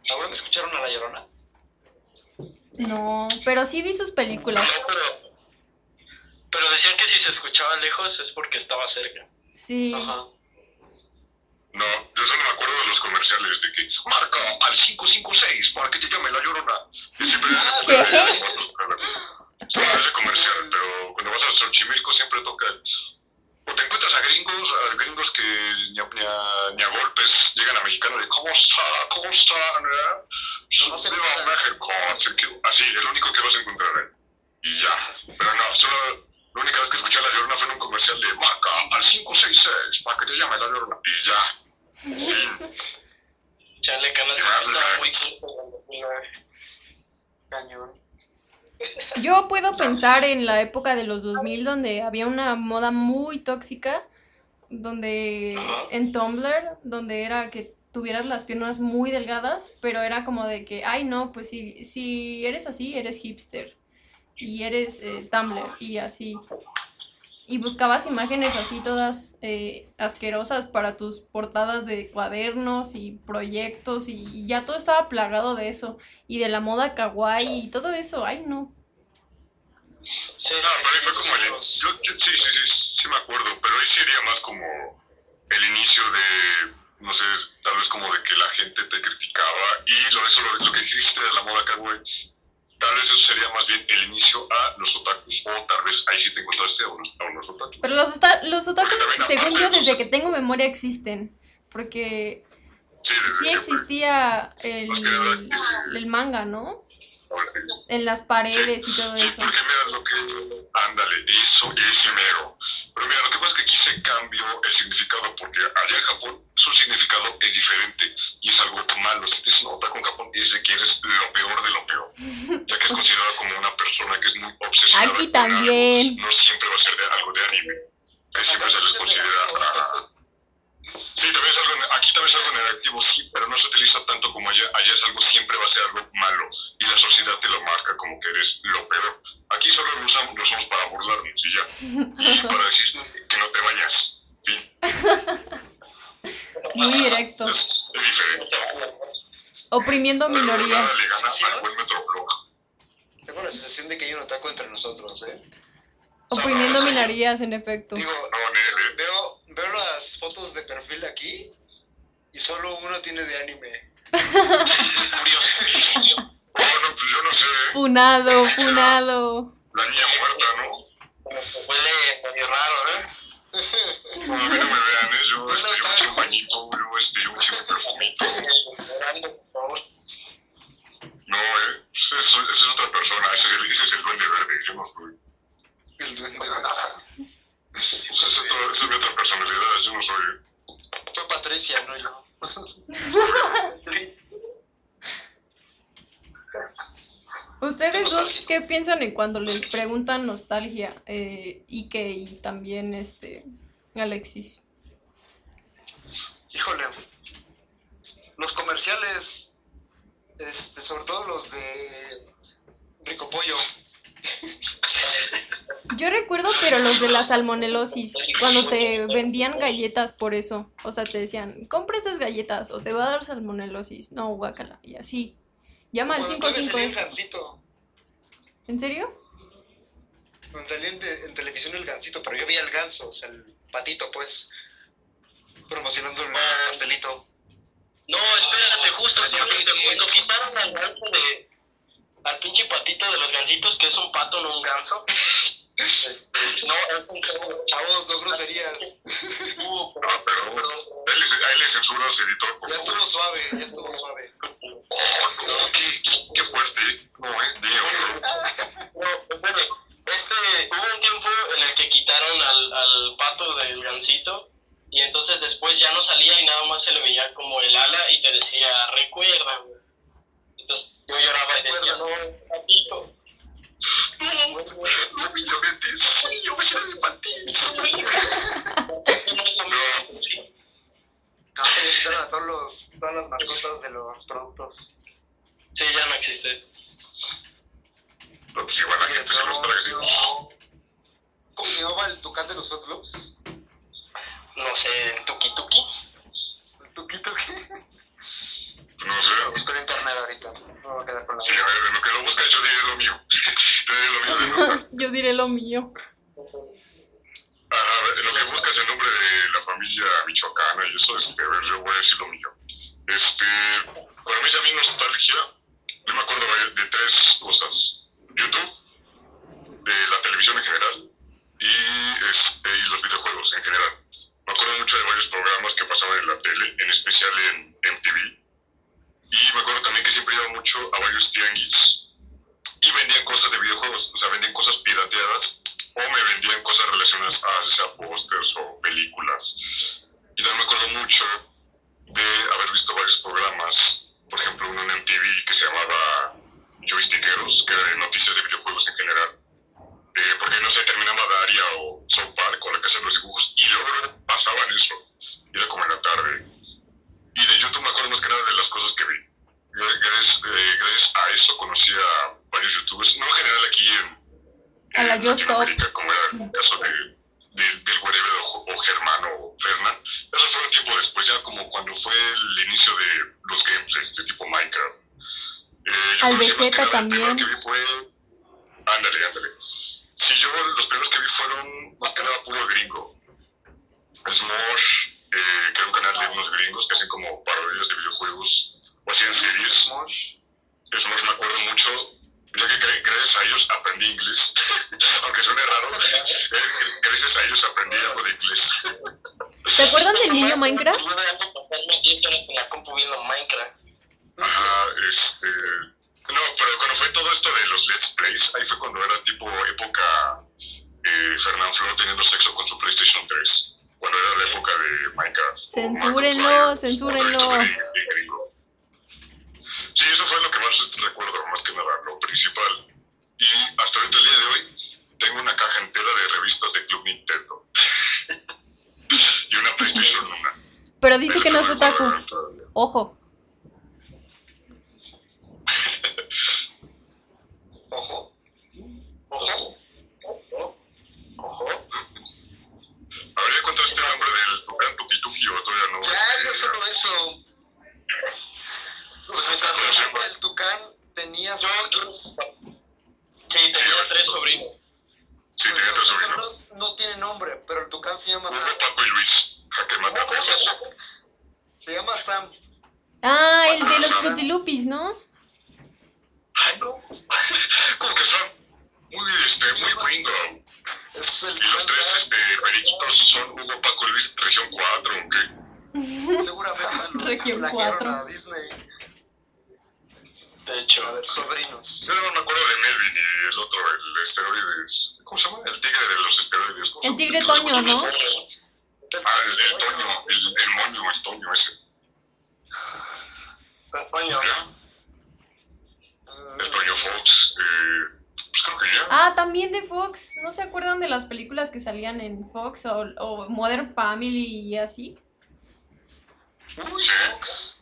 ¿Ahora me escucharon a la llorona? No, pero sí vi sus películas. No, pero, pero decían que si se escuchaba lejos es porque estaba cerca. Sí. Ajá. No, yo solo me acuerdo de los comerciales de que marca al 556 para que te llame la llorona. Y siempre ¿Qué? Sí, no es de comercial, pero cuando vas a Xochimilco siempre toca el... O te encuentras a gringos, a gringos que ni a, ni a- ni a golpes llegan a mexicanos de ¿Cómo está? ¿Cómo está? ¿no? No se encuentran. México. Así es lo único que vas a encontrar. ¿eh? Y ya. Pero no, solo la única vez que escuché a la llorona fue en un comercial de marca al 566 para que te llame la llorona. Y ya. Fin. Chale, Canal 5 estaba muy cool en el 2009. Cañón. Yo puedo pensar en la época de los 2000 donde había una moda muy tóxica, donde Ajá. en Tumblr, donde era que tuvieras las piernas muy delgadas, pero era como de que, ay no, pues si, si eres así, eres hipster y eres eh, Tumblr y así. Y buscabas imágenes así todas eh, asquerosas para tus portadas de cuadernos y proyectos y, y ya todo estaba plagado de eso y de la moda kawaii y todo eso, ay no. Sí, No, pero ahí fue como el. Yo, yo- sí, sí, sí, sí me acuerdo, pero ahí sería más como el inicio de. No sé, tal vez como de que la gente te criticaba y lo, eso, lo, lo que hiciste de la moda kawaii, tal vez eso sería más bien el inicio a los otakus, o tal vez ahí sí te encontraste a unos, a unos otakus. Pero los, ota- los otakus, según yo, de los- desde que tengo memoria existen. Porque sí, desde sí existía el, que- el manga, ¿no? Sí. En las paredes y todo Sí, eso. porque mira lo que. Ándale, eso es mero. Pero mira, lo que pasa es que aquí se cambió el significado, porque allá en Japón su significado es diferente y es algo malo. Si te dicen otaku en Japón, es de que eres lo peor de lo peor, ya que es considerado como una persona que es muy obsesionada. Aquí con también. algo. No siempre va a ser de algo de anime, que siempre se les considera. Sí, también es algo, aquí también es algo negativo, sí, pero no se utiliza tanto como allá. Allá es algo, siempre va a ser algo malo y la sociedad te lo marca como que eres lo peor. Aquí solo lo usamos, lo usamos para burlarnos y ya. Y para decir que no te bañas. Fin. Muy directo. Es, es diferente. Oprimiendo Pero nada minorías. le gana ¿Sí, al buen Metroflog. Tengo la sensación de que hay un otaku entre nosotros, ¿eh? Oprimiendo Sí. minorías, en efecto. Digo, No, nene. veo, veo las fotos de perfil aquí y solo uno tiene de anime. curioso. Bueno, pues yo no sé. Funado, funado. La niña muerta, ¿no? Huele medio raro, ¿eh? No, a mí no me vean, ¿eh? Yo, este, yo me eché un bañito, yo, este, yo me eché un perfumito. No, ¿eh? Esa es, es otra persona. Ese es, el, ese es el duende verde. Yo no soy. El duende verde. Esa es, otro- esa es mi otra personalidad. Yo no soy. Fue Patricia, no yo. ¿Ustedes dos qué piensan en cuando les preguntan nostalgia? Eh, Ike y también este Alexis. Híjole. Los comerciales, este, sobre todo los de Rico Pollo. Yo recuerdo, pero los de la salmonelosis, cuando te vendían galletas por eso. O sea, te decían, compra estas galletas o te va a dar salmonelosis. No, guácala. Y así. Llama al Cuando todavía 55 salía el esto. gancito. ¿En serio? Cuando salía en, te- en televisión el gancito, pero yo vi el ganso, o sea, el patito, pues. Promocionando el pastelito. No, espérate, justo, cuando quitaron al ganso de. al pinche patito de los gansitos, que es un pato, no un ganso. no. Chavos, no groserías. Uh, Ah, pero ahí le, ahí le censuras, editor, Ya estuvo suave, ya estuvo suave. Oh, no, qué, qué fuerte. No, eh, Dios, no. No, bueno, este, hubo un tiempo en el que quitaron al, al pato del gansito y entonces después ya no salía y nada más se le veía como el ala y te decía, recuérdame. Entonces yo lloraba y decía, no, patito. No, no, mi diabetes. Sí, yo. No es lo mismo, ¿sí? Ah, quitaron a todas las mascotas de los productos. Sí, ya no existe. No, pues igual la gente se los traga así. No. ¿Cómo se llamaba el tucán de los Fruit Loops? No sé, el tuki tuki. ¿El tuquito qué? No sé. Lo busco en internet ahorita. No me voy a quedar con la Sí, a ver, en lo que lo busca, yo diré lo mío. yo diré lo mío de. Yo diré lo mío. Ajá, en lo que buscas el nombre de la familia michoacana y eso, este, a ver, yo voy a decir lo mío. Este, para mí, a mí nostalgia, yo me acuerdo de, de tres cosas. YouTube, eh, la televisión en general y, este, y los videojuegos en general. Me acuerdo mucho de varios programas que pasaban en la tele, en especial en MTV. Y me acuerdo también que siempre iba mucho a varios tianguis y vendían cosas de videojuegos, o sea, vendían cosas pirateadas o me vendían cosas relacionadas a sea pósters o películas. Y también me acuerdo mucho de haber visto varios programas, por ejemplo, uno en MTV que se llamaba Joystickeros, que era de noticias de videojuegos en general. Eh, porque no sé, terminaba Daria o South Park la que hacen los dibujos y luego pasaban eso. Era como en la tarde. Y de YouTube me acuerdo más que nada de las cosas que vi. Gra- Gracias, eh, gracias a eso conocí a varios youtubers, no en general aquí en, A la en Just Stop. Latinoamérica, como era el caso de, de- del Wherever o, o Germán o Fernan. Eso fue un tiempo después, ya como cuando fue el inicio de los gameplays de tipo Minecraft. Eh, yo Al Vegeta nada, El también. que vi fue... Ándale, ándale. Sí, yo los primeros que vi fueron más que nada puro gringo. Smosh, eh, que era un canal de unos gringos que hacen como parodias de videojuegos o hacían series. Smosh. Smosh me acuerdo mucho, ya que gra- gracias a ellos aprendí inglés. Aunque suene raro, eh, gracias a ellos aprendí algo de inglés. ¿Se acuerdan del niño Minecraft? Yo de año pasarme 10 horas en la compu viendo Minecraft. Ajá, este. No, pero cuando fue todo esto de los Let's Plays, ahí fue cuando era tipo época eh, Fernán Flor teniendo sexo con su PlayStation 3. La época de Minecraft. Censúrenlo, censúrenlo. Sí, eso fue lo que más recuerdo, más que nada, lo principal. Y hasta ahorita el día de hoy tengo una caja entera de revistas de Club Nintendo. y una PlayStation 1. Pero dice que no es otaku. Ojo. Ojo. Ojo. Ojo. A ver, ¿ya encontraste el nombre del Tucán Tukituki o todavía no? Ya, no solo eso. Pues O sea, ¿cómo se llama? el Tucán tenía sobrinos. Sí, tenía tres sobrinos. Sí, tenía tres Los sobrinos. no tienen nombre, pero el Tucán se llama Sam. Hugo, Paco y Luis. Jaque mata ¿Cómo se llama? Se llama Sam. Ah, el de los frutilupis, ¿no? Ay, no. Como que son muy, este, muy gringo. Es el Y los tres, Sam. este, periquitos son Hugo, Paco y Luis, región 4, ¿o qué? Seguramente se los Región plagiaron cuatro. a Disney. De A hecho, ver, sobrinos. Yo no me acuerdo de Melvin y el otro, el esteroides. ¿Cómo se llama? El tigre de los esteroides. ¿cómo se El tigre Toño, ¿no? Ah, el, el Toño, el, el moño, el Toño ese. coño. Ya, el Toño Fox. Eh, pues creo que ya. Ah, también de Fox. ¿No se acuerdan de las películas que salían en Fox o, o Modern Family y así? Sí. Fox.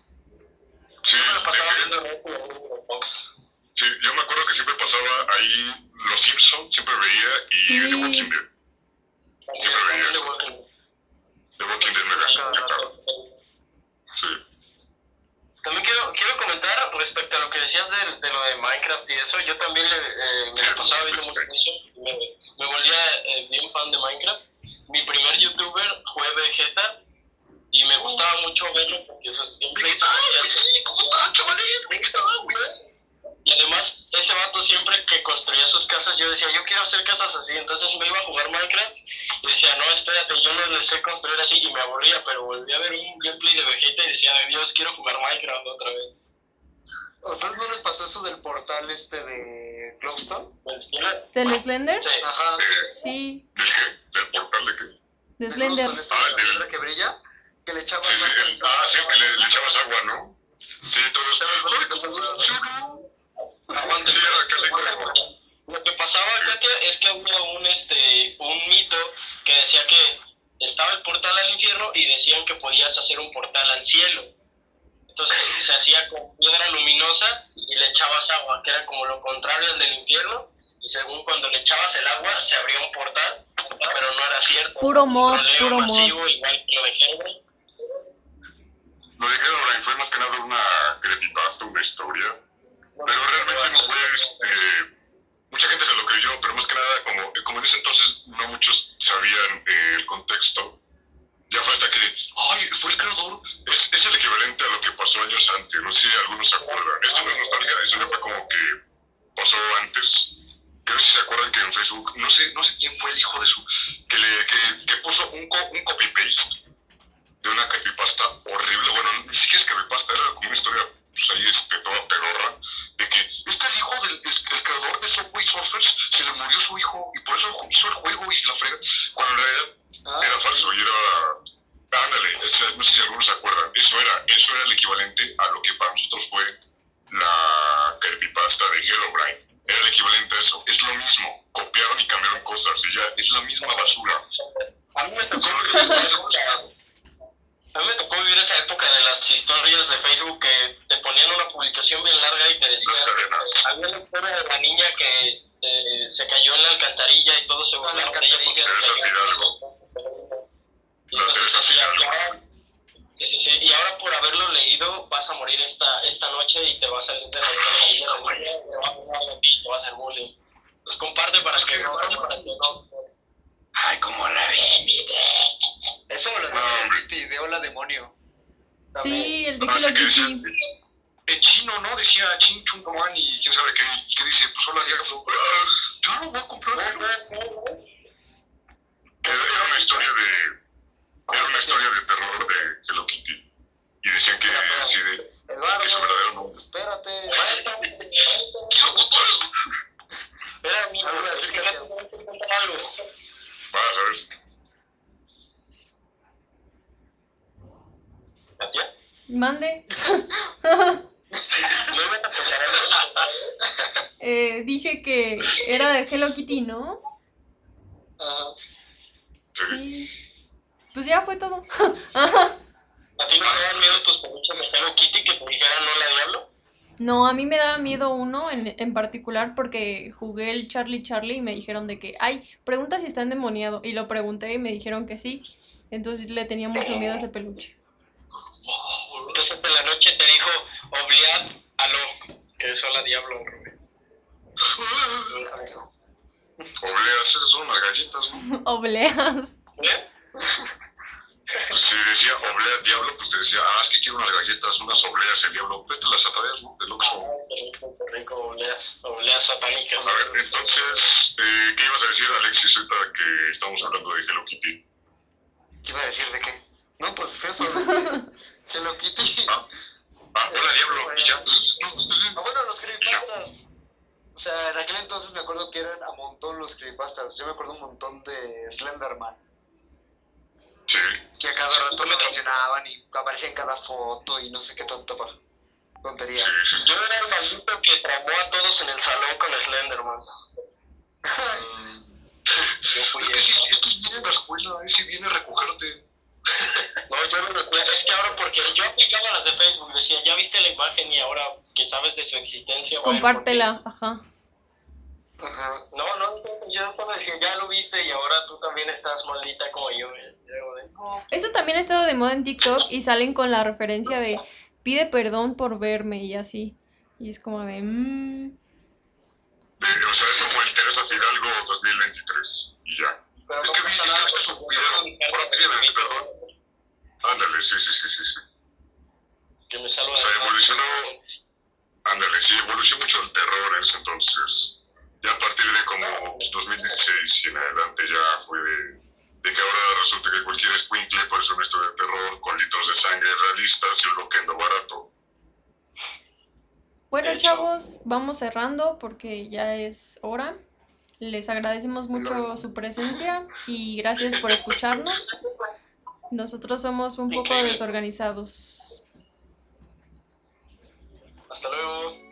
Sí, Yo me pasaba viendo Fox. Sí, yo me acuerdo que siempre pasaba ahí Los Simpsons, siempre veía, y Sí. The Walking Dead. Siempre veía eso. The Walking Dead me. Sí. También quiero, quiero comentar respecto a lo que decías de, de lo de Minecraft y eso. Yo también le, eh, me Sí, la pasaba viendo mucho eso. Me, me volvía eh, bien fan de Minecraft. Mi primer youtuber fue Vegeta y me gustaba mucho verlo porque sus gameplays se veían- ¿Cómo estás, chavalín? Venga, güey. Y además, ese vato siempre que construía sus casas, yo decía, yo quiero hacer casas así. Entonces me iba a jugar Minecraft y decía, no, espérate, yo no le sé construir así. Y me aburría, pero volví a ver un gameplay de Vegeta y decía, "Ay, Dios, quiero jugar Minecraft otra vez. ¿A ustedes no les pasó eso del portal este de Glowstone? ¿Del Slender? Sí. Ajá. Sí, ¿Del qué? ¿Del portal de qué? de de Slender. Ah, el que brilla, que le echabas Sí, sí, agua. el, ah, sí, que le, le echabas agua, ¿no? Sí, todo eso. Echabas Ay, ¿cómo agua. funcionó? Aguante. Sí, era casi como... Lo que pasaba, Sí. Katia, es que había un, este, un mito que decía que estaba el portal al infierno y decían que podías hacer un portal al cielo. Entonces se hacía con piedra luminosa y le echabas agua, que era como lo contrario al del infierno. Y según cuando le echabas el agua, se abría un portal, pero no era cierto. Puro mod, puro mod. igual que lo de Herobrine. Lo de Herobrine fue más que nada una creepypasta, una historia. Pero realmente no fue, este, mucha gente se lo creyó, pero más que nada, como, como en ese entonces no muchos sabían eh, el contexto, ya fue hasta que, ay, fue el creador, es, es el equivalente a lo que pasó años antes, no sé si algunos se acuerdan, esto no es nostalgia, eso ya fue como que pasó antes. Creo si se acuerdan que en Facebook, no sé, no sé quién fue el hijo de su, que, le, que, que puso un, co- un copy-paste de una creepypasta horrible, bueno, ni siquiera es creepypasta, era como una historia, pues ahí, este, toda pedorra, de que es que el hijo del es- el creador de Subway Surfers se le murió su hijo y por eso hizo el juego y la frega, cuando en realidad Ah, era falso y era, ándale, no sé si algunos se acuerdan, eso era, eso era el equivalente a lo que para nosotros fue la creepypasta de Herobrine, era el equivalente a eso, es lo mismo, copiaron y cambiaron cosas y ya, es la misma basura, A mí me tocó solo que vivir esa después época. A mí me tocó vivir esa época de las historias de Facebook que te ponían una publicación bien larga y te decían. cadenas. Había la historia de la niña que eh, se cayó en la alcantarilla y todos se Ah, la burlaron de ella. porque sí, sí, sí, y ahora por haberlo leído vas a morir esta, esta noche y te va a salir de la alcantarilla, te va a burlar de ti, te va a hacer bullying. Pues comparte para Es que que- no, para que no. Ay, como la vi. Eso lo de Kitty, de Hola Demonio. Sí, el de Así Hello que decía, Kitty. en chino, ¿no? Decía Chin Chung Man y quién sabe qué, y que dice, pues hola diablo, Ah, yo no voy a comprar Hello. Era, una historia de, era una historia de terror de Hello Kitty. Y decían que, sí, de, Eduardo, que su verdadero nombre. espérate. Quiero contarlo. Espera, amigo, A ver, es que acércate. no te voy a contar algo. Vas a ver. ¿Katia? Mande. Eh, dije que era de Hello Kitty, ¿no? Ajá. Sí. Pues ya fue todo. ¿A ti no te dan miedo tus peluches de Hello Kitty que te dijeran no la diablo? No, a mí me daba miedo uno en, en particular porque jugué el Charlie Charlie y me dijeron de que, ay, pregunta si está endemoniado. Y lo pregunté y me dijeron que sí. Entonces le tenía mucho miedo a ese peluche. Entonces en la noche te dijo, obliad aló, que es hola diablo, Rubén. Obleas, esas son unas galletas, ¿no? Obleas. ¿Eh? Pues si decía oblea diablo, pues te decía, ah, es que quiero unas galletas, unas obleas el diablo. Pues te las atraes, ¿no? Del Oxxo. Qué rico, qué rico, obleas, obleas satánicas. A ver, entonces, eh, ¿qué ibas a decir, Alexis, ahorita que estamos hablando de Hello Kitty? ¿Qué iba a decir de qué? No, pues eso. de Hello Kitty. Ah, ah, hola diablo, y ya. Ah, bueno, los creepypastas. O sea, en aquel entonces me acuerdo que eran a montón los creepypastas. Yo me acuerdo un montón de Slenderman. Sí, Que a cada rato lo mencionaban y aparecía en cada foto y no sé qué tanta pa- tontería. sí, sí. sí. Yo era el maldito que traumó a todos en el salón con Slenderman. Yo fui Es que es que viene a la escuela, ese viene a recogerte. No, yo no recuerdo. Es que ahora porque yo aplicaba las de Facebook, decía, ya viste la imagen y ahora que sabes de su existencia. va a ir por ti". Compártela, ajá. Ajá. No, no, yo solo decía, ya lo viste y ahora tú también estás maldita como yo. Eso también ha estado de moda en TikTok y salen con la referencia de pide perdón por verme y así. Y es como de... mm, De- o sea, es como el Teresa Fidalgo 2023, y ya. Pero Es que vi, es que viste su video, ahora pídeme me- perdón. Ándale, sí, sí, sí, sí, sí. Que me salva O sea, evolucionó- Ándale, sí, evolucionó mucho el terror en ese entonces. Ya a partir de como pues, 2016 y en adelante ya fue de, de que ahora resulta que cualquier escuincle parece una historia de terror con litros de sangre realistas y un loquendo barato. Bueno, chavos, vamos cerrando porque ya es hora. Les agradecemos mucho su presencia y gracias por escucharnos. Nosotros somos un poco desorganizados. Hasta luego.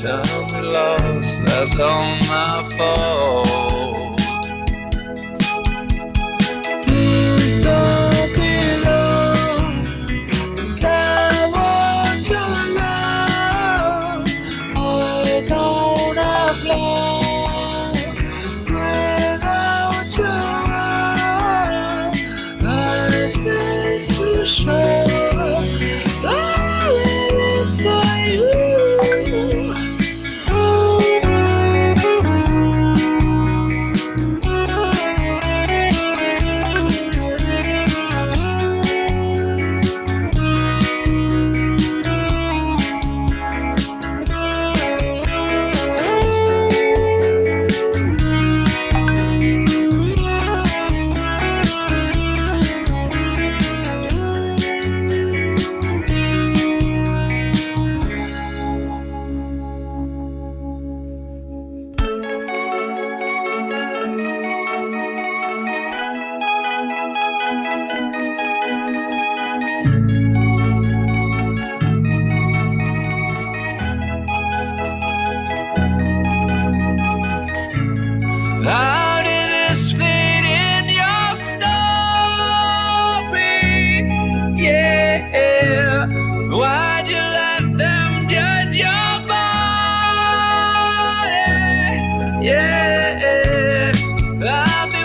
Tell me lost, that's all my fault.